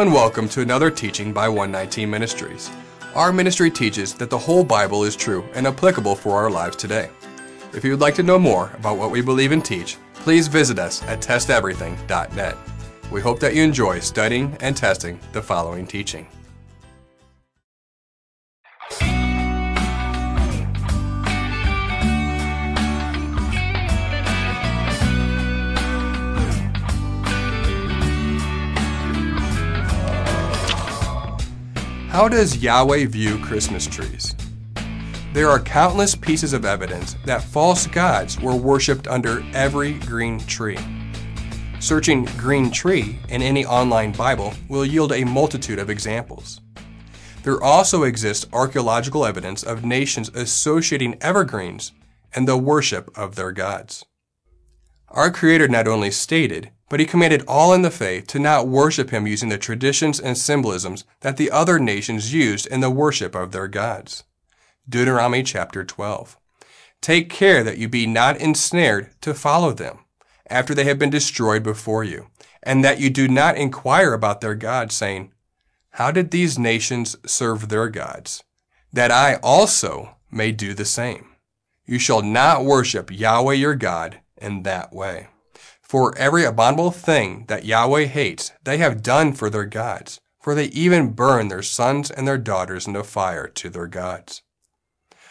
And welcome to another teaching by 119 Ministries. Our ministry teaches that the whole Bible is true and applicable for our lives today. If you would like to know more about what we believe and teach, please visit us at testeverything.net. We hope that you enjoy studying and testing the following teaching. How does Yahweh view Christmas trees? There are countless pieces of evidence that false gods were worshipped under every green tree. Searching green tree in any online Bible will yield a multitude of examples. There also exists archaeological evidence of nations associating evergreens and the worship of their gods. Our Creator not only stated, but he commanded all in the faith to not worship him using the traditions and symbolisms that the other nations used in the worship of their gods. Deuteronomy chapter 12. Take care that you be not ensnared to follow them after they have been destroyed before you, and that you do not inquire about their gods, saying, How did these nations serve their gods? That I also may do the same. You shall not worship Yahweh your God in that way. For every abominable thing that Yahweh hates, they have done for their gods, for they even burn their sons and their daughters into fire to their gods.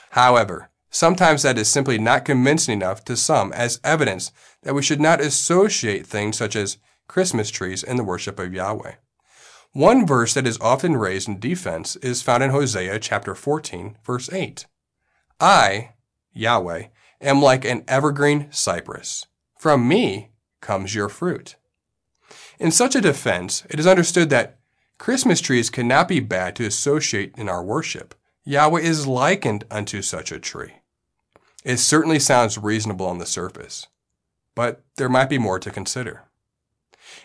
However, sometimes that is simply not convincing enough to some as evidence that we should not associate things such as Christmas trees in the worship of Yahweh. One verse that is often raised in defense is found in Hosea chapter 14, verse 8. I, Yahweh, am like an evergreen cypress. From me comes your fruit. In such a defense, it is understood that Christmas trees cannot be bad to associate in our worship. Yahweh is likened unto such a tree. It certainly sounds reasonable on the surface, but there might be more to consider.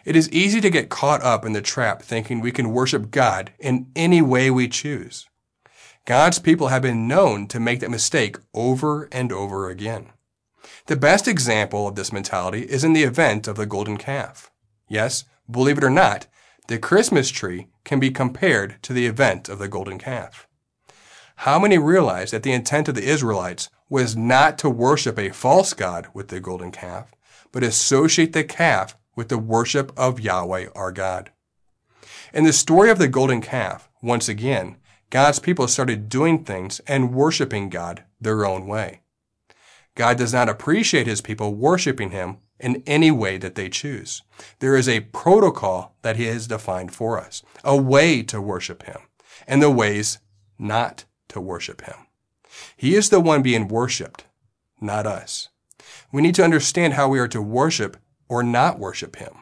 It is easy to get caught up in the trap thinking we can worship God in any way we choose. God's people have been known to make that mistake over and over again. The best example of this mentality is in the event of the golden calf. Yes, believe it or not, the Christmas tree can be compared to the event of the golden calf. How many realize that the intent of the Israelites was not to worship a false god with the golden calf, but associate the calf with the worship of Yahweh our God? In the story of the golden calf, once again, God's people started doing things and worshiping God their own way. God does not appreciate his people worshiping him in any way that they choose. There is a protocol that he has defined for us, a way to worship him, and the ways not to worship him. He is the one being worshiped, not us. We need to understand how we are to worship or not worship him.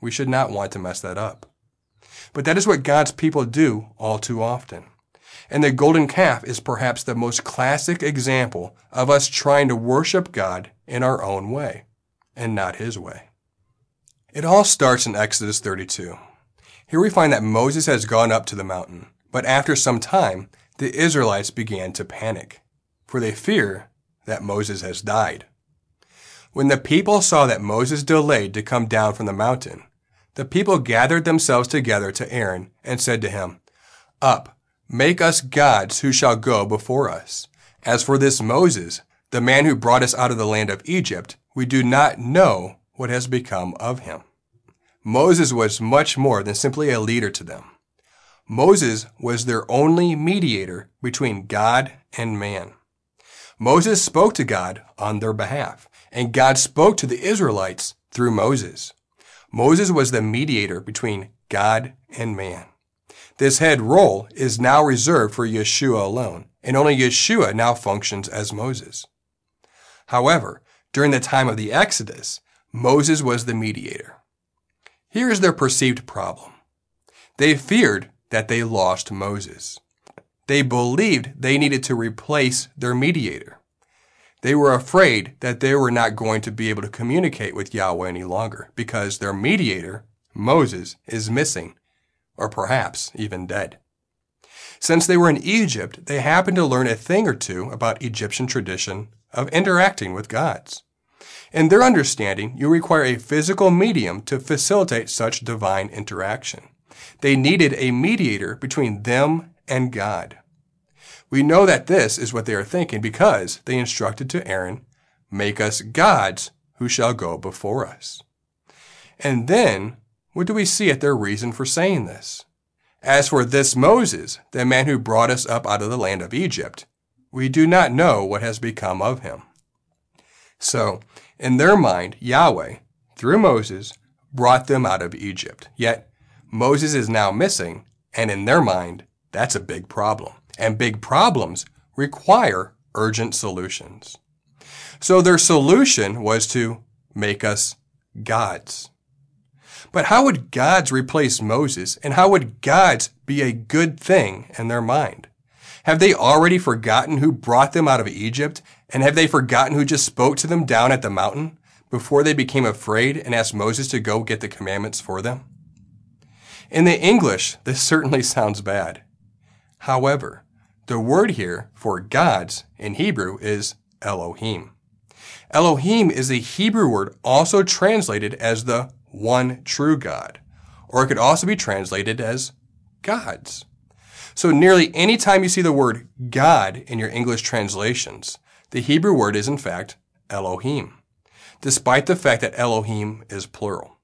We should not want to mess that up. But that is what God's people do all too often. And the golden calf is perhaps the most classic example of us trying to worship God in our own way and not his way. It all starts in Exodus 32. Here we find that Moses has gone up to the mountain, but after some time, the Israelites began to panic, for they fear that Moses has died. When the people saw that Moses delayed to come down from the mountain, the people gathered themselves together to Aaron and said to him, Up, Make us gods who shall go before us. As for this Moses, the man who brought us out of the land of Egypt, we do not know what has become of him. Moses was much more than simply a leader to them. Moses was their only mediator between God and man. Moses spoke to God on their behalf, and God spoke to the Israelites through Moses. Moses was the mediator between God and man. This head role is now reserved for Yeshua alone, and only Yeshua now functions as Moses. However, during the time of the Exodus, Moses was the mediator. Here is their perceived problem. They feared that they lost Moses. They believed they needed to replace their mediator. They were afraid that they were not going to be able to communicate with Yahweh any longer because their mediator, Moses, is missing or perhaps even dead. Since they were in Egypt, they happened to learn a thing or two about Egyptian tradition of interacting with gods. In their understanding, you require a physical medium to facilitate such divine interaction. They needed a mediator between them and God. We know that this is what they are thinking because they instructed to Aaron, Make us gods who shall go before us. And then, what do we see at their reason for saying this? As for this Moses, the man who brought us up out of the land of Egypt, we do not know what has become of him. So, in their mind, Yahweh, through Moses, brought them out of Egypt. Yet, Moses is now missing, and in their mind, that's a big problem. And big problems require urgent solutions. So their solution was to make us gods. But how would gods replace Moses, and how would gods be a good thing in their mind? Have they already forgotten who brought them out of Egypt? And have they forgotten who just spoke to them down at the mountain before they became afraid and asked Moses to go get the commandments for them? In the English, this certainly sounds bad. However, the word here for gods in Hebrew is Elohim. Elohim is a Hebrew word also translated as the one true God, or it could also be translated as gods. So nearly any time you see the word God in your English translations, the Hebrew word is in fact Elohim, despite the fact that Elohim is plural.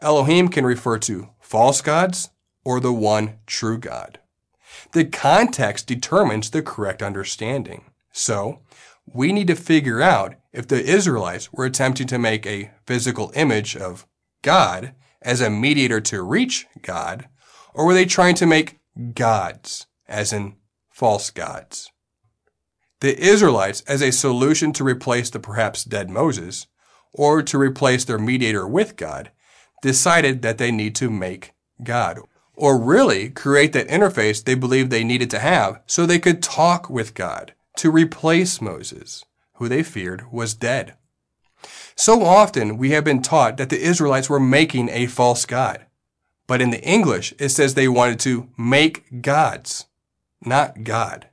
Elohim can refer to false gods or the one true God. The context determines the correct understanding. So, we need to figure out if the Israelites were attempting to make a physical image of God as a mediator to reach God, or were they trying to make gods, as in false gods? The Israelites, as a solution to replace the perhaps dead Moses, or to replace their mediator with God, decided that they need to make God, or really create that interface they believed they needed to have so they could talk with God to replace Moses, who they feared was dead. So often we have been taught that the Israelites were making a false God. But in the English, it says they wanted to make gods, not God.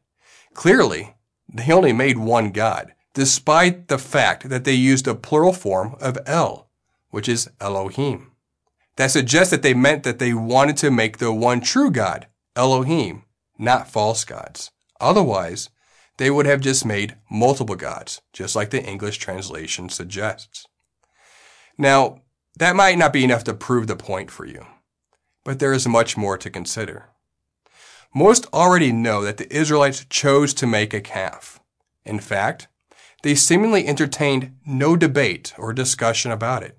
Clearly, they only made one God, despite the fact that they used a plural form of El, which is Elohim. That suggests that they meant that they wanted to make the one true God, Elohim, not false gods. Otherwise, they would have just made multiple gods, just like the English translation suggests. Now, that might not be enough to prove the point for you, but there is much more to consider. Most already know that the Israelites chose to make a calf. In fact, they seemingly entertained no debate or discussion about it.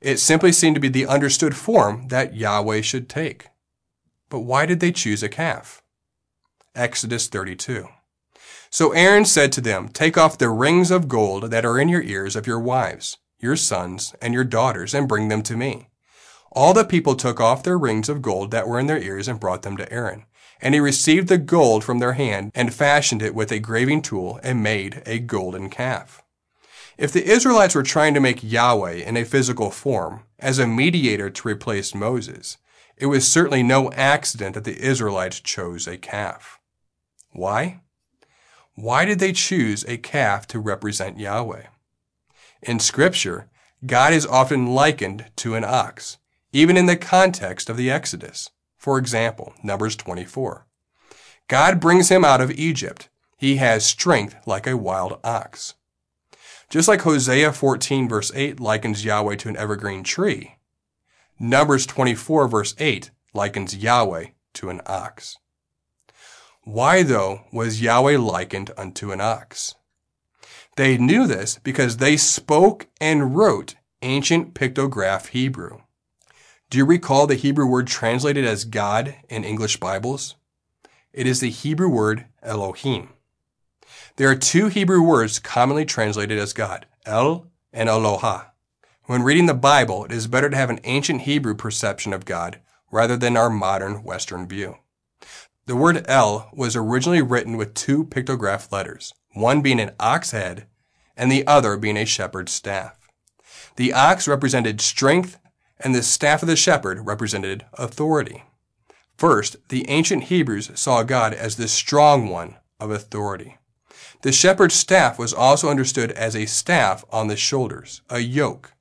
It simply seemed to be the understood form that Yahweh should take. But why did they choose a calf? Exodus 32. So Aaron said to them, Take off the rings of gold that are in your ears of your wives, your sons, and your daughters, and bring them to me. All the people took off their rings of gold that were in their ears and brought them to Aaron. And he received the gold from their hand and fashioned it with a graving tool and made a golden calf. If the Israelites were trying to make Yahweh in a physical form as a mediator to replace Moses, it was certainly no accident that the Israelites chose a calf. Why? Why did they choose a calf to represent Yahweh? In Scripture, God is often likened to an ox, even in the context of the Exodus. For example, Numbers 24. God brings him out of Egypt. He has strength like a wild ox. Just like Hosea 14 verse 8 likens Yahweh to an evergreen tree, Numbers 24 verse 8 likens Yahweh to an ox. Why, though, was Yahweh likened unto an ox? They knew this because they spoke and wrote ancient pictograph Hebrew. Do you recall the Hebrew word translated as God in English Bibles? It is the Hebrew word Elohim. There are two Hebrew words commonly translated as God, El and Eloah. When reading the Bible, it is better to have an ancient Hebrew perception of God rather than our modern Western view. The word El was originally written with two pictograph letters, one being an ox head and the other being a shepherd's staff. The ox represented strength and the staff of the shepherd represented authority. First, the ancient Hebrews saw God as the strong one of authority. The shepherd's staff was also understood as a staff on the shoulders, a yoke.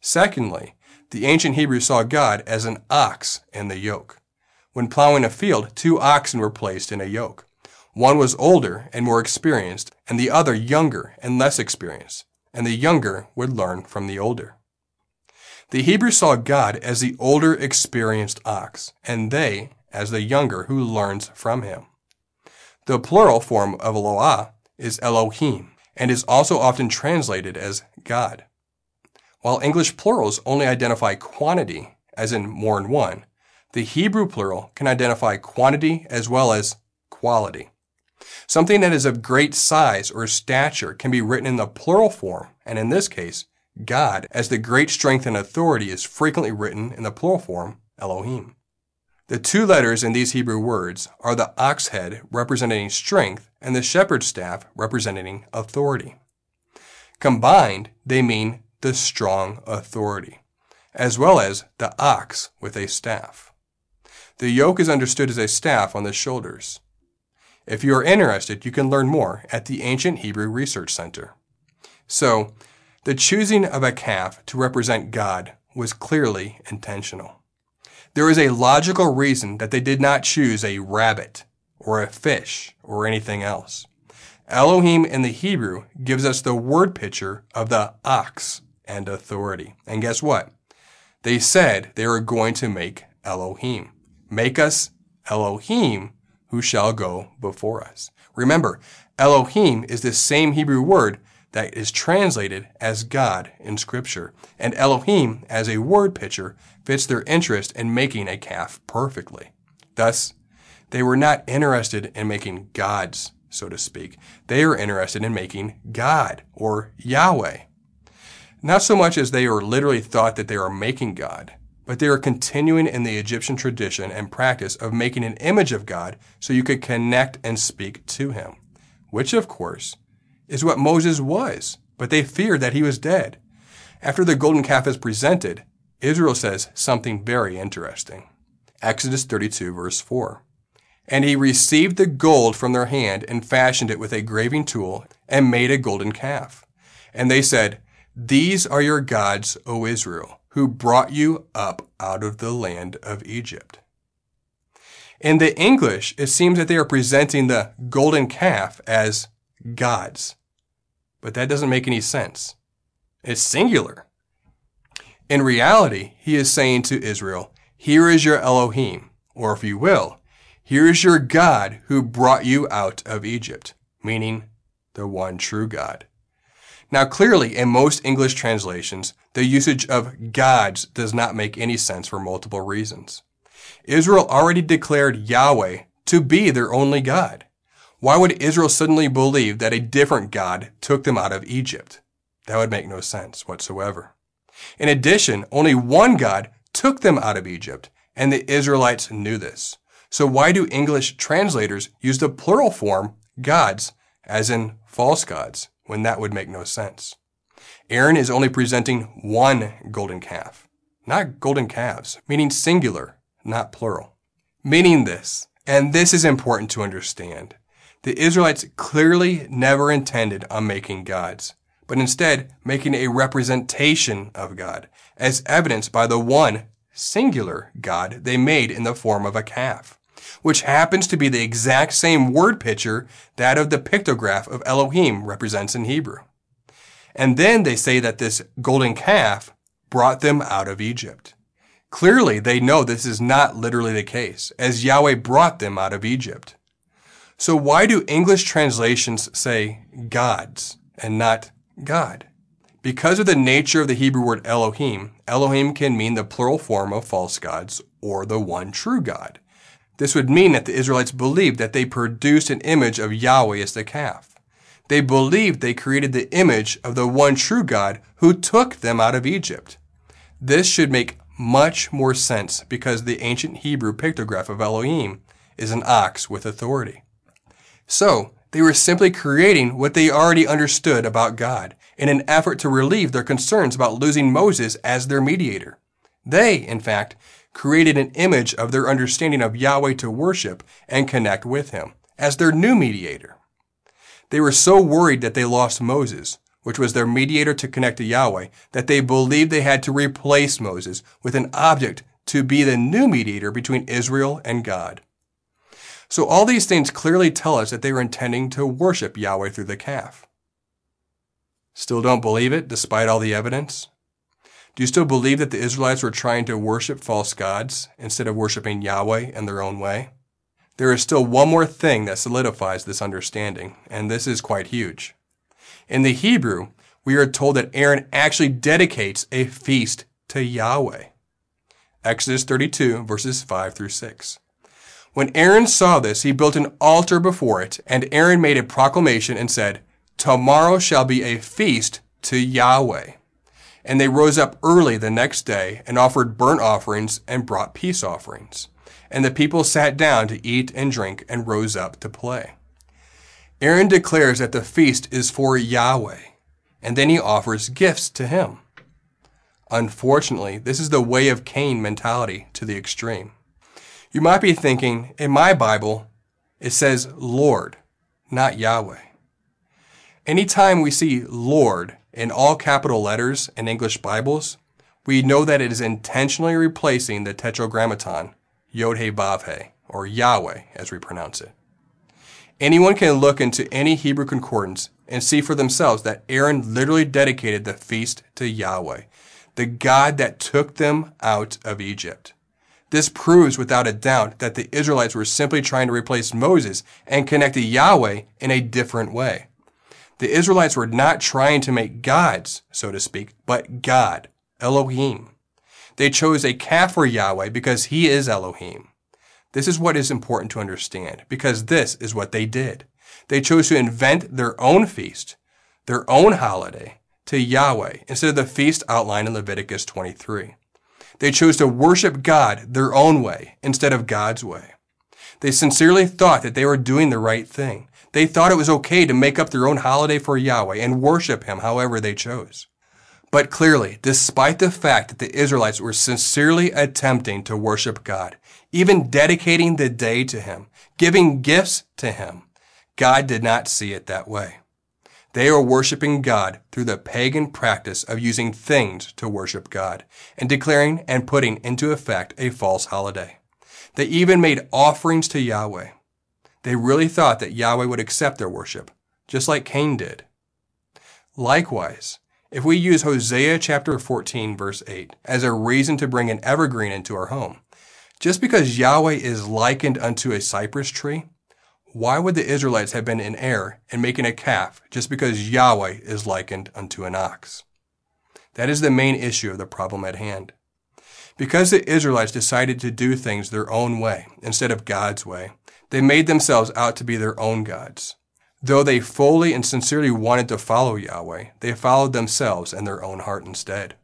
Secondly, The ancient Hebrews saw God as an ox in the yoke. When plowing a field, two oxen were placed in a yoke. One was older and more experienced, and the other younger and less experienced, and the younger would learn from the older. The Hebrews saw God as the older, experienced ox, and they as the younger who learns from him. The plural form of Eloah is Elohim, and is also often translated as God. While English plurals only identify quantity, as in more than one, the Hebrew plural can identify quantity as well as quality. Something that is of great size or stature can be written in the plural form, and in this case, God, as the great strength and authority, is frequently written in the plural form, Elohim. The two letters in these Hebrew words are the ox head representing strength and the shepherd's staff representing authority. Combined, they mean the strong authority, as well as the ox with a staff. The yoke is understood as a staff on the shoulders. If you are interested, you can learn more at the Ancient Hebrew Research Center. So, the choosing of a calf to represent God was clearly intentional. There is a logical reason that they did not choose a rabbit or a fish or anything else. Elohim in the Hebrew gives us the word picture of the ox and authority. And guess what? They said they were going to make Elohim. Make us Elohim who shall go before us. Remember, Elohim is the same Hebrew word that is translated as God in Scripture, and Elohim, as a word picture, fits their interest in making a calf perfectly. Thus, they were not interested in making gods, so to speak. They were interested in making God, or Yahweh. Not so much as they were literally thought that they were making God, but they were continuing in the Egyptian tradition and practice of making an image of God so you could connect and speak to him, which, of course, is what Moses was, but they feared that he was dead. After the golden calf is presented, Israel says something very interesting. Exodus 32, verse 4. And he received the gold from their hand and fashioned it with a graving tool and made a golden calf. And they said, These are your gods, O Israel, who brought you up out of the land of Egypt. In the English, it seems that they are presenting the golden calf as gods. But that doesn't make any sense. It's singular. In reality, he is saying to Israel, Here is your Elohim, or if you will, here is your God who brought you out of Egypt, meaning the one true God. Now, clearly, in most English translations, the usage of gods does not make any sense for multiple reasons. Israel already declared Yahweh to be their only God. Why would Israel suddenly believe that a different God took them out of Egypt? That would make no sense whatsoever. In addition, only one God took them out of Egypt, and the Israelites knew this. So why do English translators use the plural form gods, as in false gods, when that would make no sense? Aaron is only presenting one golden calf, not golden calves, meaning singular, not plural. Meaning this, and this is important to understand, the Israelites clearly never intended on making gods, but instead making a representation of God, as evidenced by the one singular God they made in the form of a calf, which happens to be the exact same word picture that of the pictograph of Elohim represents in Hebrew. And then they say that this golden calf brought them out of Egypt. Clearly, they know this is not literally the case, as Yahweh brought them out of Egypt. So why do English translations say gods and not God? Because of the nature of the Hebrew word Elohim, Elohim can mean the plural form of false gods or the one true God. This would mean that the Israelites believed that they produced an image of Yahweh as the calf. They believed they created the image of the one true God who took them out of Egypt. This should make much more sense because the ancient Hebrew pictograph of Elohim is an ox with authority. So, they were simply creating what they already understood about God in an effort to relieve their concerns about losing Moses as their mediator. They, in fact, created an image of their understanding of Yahweh to worship and connect with Him as their new mediator. They were so worried that they lost Moses, which was their mediator to connect to Yahweh, that they believed they had to replace Moses with an object to be the new mediator between Israel and God. So all these things clearly tell us that they were intending to worship Yahweh through the calf. Still don't believe it despite all the evidence? Do you still believe that the Israelites were trying to worship false gods instead of worshiping Yahweh in their own way? There is still one more thing that solidifies this understanding, and this is quite huge. In the Hebrew, we are told that Aaron actually dedicates a feast to Yahweh. Exodus 32, verses 5 through 6. When Aaron saw this, he built an altar before it, and Aaron made a proclamation and said, Tomorrow shall be a feast to Yahweh. And they rose up early the next day and offered burnt offerings and brought peace offerings. And the people sat down to eat and drink and rose up to play. Aaron declares that the feast is for Yahweh, and then he offers gifts to him. Unfortunately, this is the way of Cain mentality to the extreme. You might be thinking, in my Bible, it says Lord, not Yahweh. Anytime we see Lord in all capital letters in English Bibles, we know that it is intentionally replacing the tetragrammaton, Yod He Vav He, or Yahweh as we pronounce it. Anyone can look into any Hebrew concordance and see for themselves that Aaron literally dedicated the feast to Yahweh, the God that took them out of Egypt. This proves without a doubt that the Israelites were simply trying to replace Moses and connect to Yahweh in a different way. The Israelites were not trying to make gods, so to speak, but God, Elohim. They chose a calf for Yahweh because he is Elohim. This is what is important to understand because this is what they did. They chose to invent their own feast, their own holiday to Yahweh instead of the feast outlined in Leviticus 23. They chose to worship God their own way instead of God's way. They sincerely thought that they were doing the right thing. They thought it was okay to make up their own holiday for Yahweh and worship Him however they chose. But clearly, despite the fact that the Israelites were sincerely attempting to worship God, even dedicating the day to Him, giving gifts to Him, God did not see it that way. They were worshiping God through the pagan practice of using things to worship God and declaring and putting into effect a false holiday. They even made offerings to Yahweh. They really thought that Yahweh would accept their worship, just like Cain did. Likewise, if we use Hosea chapter 14 verse 8 as a reason to bring an evergreen into our home, just because Yahweh is likened unto a cypress tree, why would the Israelites have been in error in making a calf just because Yahweh is likened unto an ox? That is the main issue of the problem at hand. Because the Israelites decided to do things their own way instead of God's way, they made themselves out to be their own gods. Though they fully and sincerely wanted to follow Yahweh, they followed themselves and their own heart instead.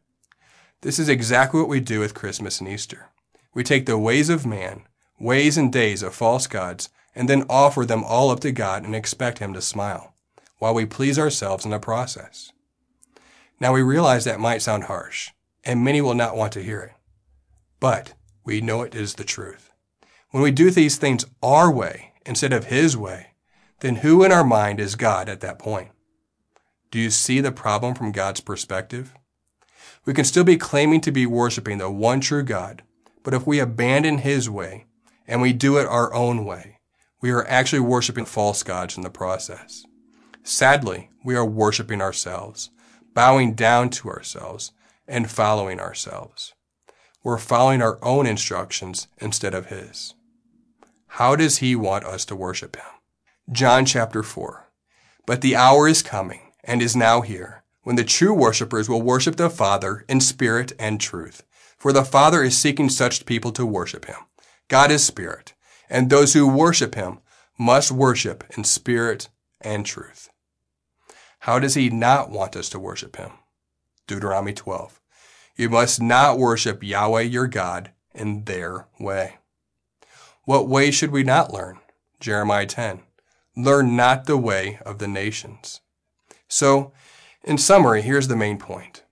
This is exactly what we do with Christmas and Easter. We take the ways of man, ways and days of false gods, and then offer them all up to God and expect Him to smile, while we please ourselves in the process. Now we realize that might sound harsh, and many will not want to hear it. But we know it is the truth. When we do these things our way instead of His way, then who in our mind is God at that point? Do you see the problem from God's perspective? We can still be claiming to be worshiping the one true God, but if we abandon His way and we do it our own way, we are actually worshiping false gods in the process. Sadly, we are worshiping ourselves, bowing down to ourselves, and following ourselves. We're following our own instructions instead of His. How does he want us to worship him? John chapter 4. But the hour is coming, and is now here, when the true worshippers will worship the Father in spirit and truth. For the Father is seeking such people to worship him. God is spirit, and those who worship him must worship in spirit and truth. How does he not want us to worship him? Deuteronomy 12. You must not worship Yahweh your God in their way. What way should we not learn? Jeremiah 10. Learn not the way of the nations. So, in summary, here's the main point.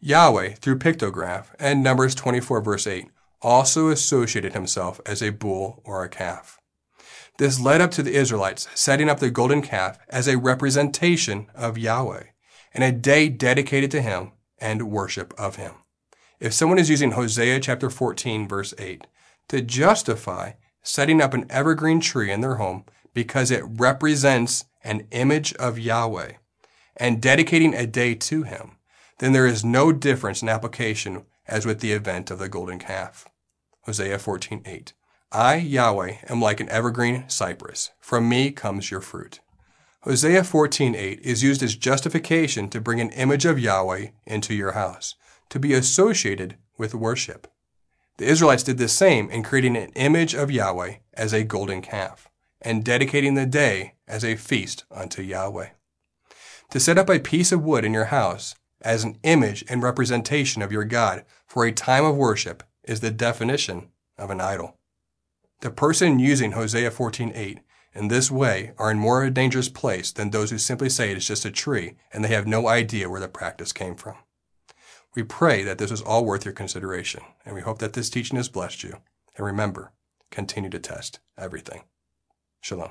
Yahweh, through pictograph and Numbers 24 verse 8, also associated himself as a bull or a calf. This led up to the Israelites setting up the golden calf as a representation of Yahweh, and a day dedicated to him and worship of him. If someone is using Hosea chapter 14 verse 8 to justify setting up an evergreen tree in their home because it represents an image of Yahweh and dedicating a day to him, then there is no difference in application as with the event of the golden calf. Hosea 14:8. I, Yahweh, am like an evergreen cypress. From me comes your fruit. Hosea 14:8 is used as justification to bring an image of Yahweh into your house, to be associated with worship. The Israelites did the same in creating an image of Yahweh as a golden calf and dedicating the day as a feast unto Yahweh. To set up a piece of wood in your house as an image and representation of your God for a time of worship is the definition of an idol. The person using Hosea 14:8 in this way are in more of a dangerous place than those who simply say it is just a tree and they have no idea where the practice came from. We pray that this is all worth your consideration, and we hope that this teaching has blessed you. And remember, continue to test everything. Shalom.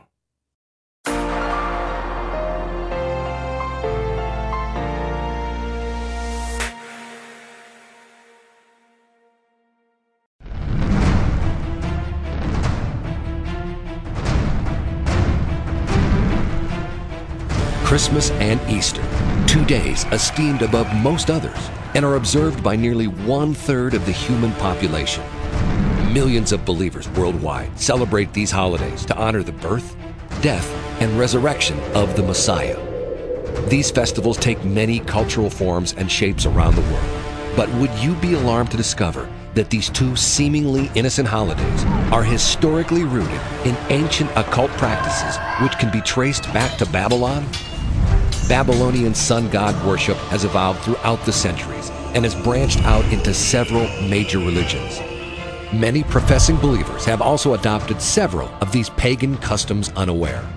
Christmas and Easter, two days esteemed above most others and are observed by nearly one third of the human population. Millions of believers worldwide celebrate these holidays to honor the birth, death, and resurrection of the Messiah. These festivals take many cultural forms and shapes around the world. But would you be alarmed to discover that these two seemingly innocent holidays are historically rooted in ancient occult practices which can be traced back to Babylon Babylonian sun god worship has evolved throughout the centuries and has branched out into several major religions. Many professing believers have also adopted several of these pagan customs unaware.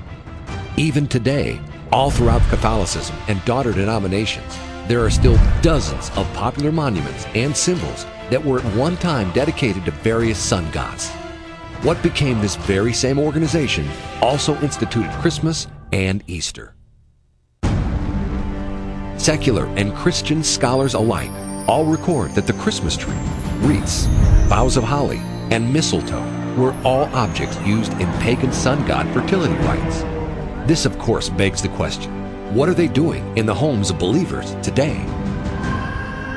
Even today, all throughout Catholicism and daughter denominations, there are still dozens of popular monuments and symbols that were at one time dedicated to various sun gods. What became this very same organization also instituted Christmas and Easter. Secular and Christian scholars alike all record that the Christmas tree, wreaths, boughs of holly, and mistletoe were all objects used in pagan sun god fertility rites. This, of course, begs the question what are they doing in the homes of believers today?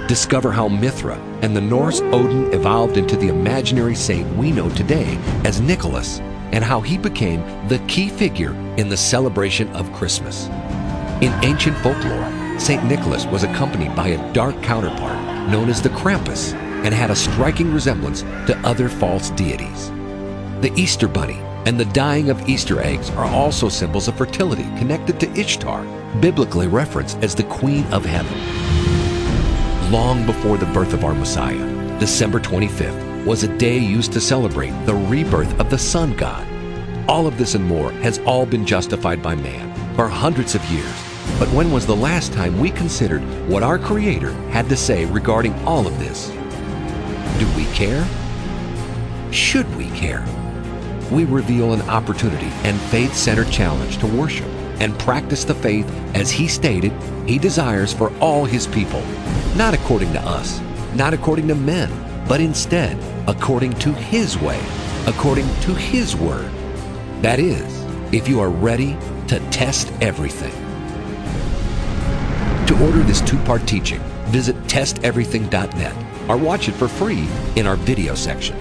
Discover how Mithra and the Norse Odin evolved into the imaginary saint we know today as Nicholas, and how he became the key figure in the celebration of Christmas. In ancient folklore, St. Nicholas was accompanied by a dark counterpart known as the Krampus and had a striking resemblance to other false deities. The Easter Bunny and the dyeing of Easter eggs are also symbols of fertility connected to Ishtar, biblically referenced as the Queen of Heaven. Long before the birth of our Messiah, December 25th was a day used to celebrate the rebirth of the sun god. All of this and more has all been justified by man for hundreds of years but when was the last time we considered what our Creator had to say regarding all of this? Do we care? Should we care? We reveal an opportunity and faith centered challenge to worship and practice the faith as He stated He desires for all His people, not according to us, not according to men, but instead according to His way, according to His word. That is, if you are ready to test everything. Order this two part teaching, visit testeverything.net or watch it for free in our video section.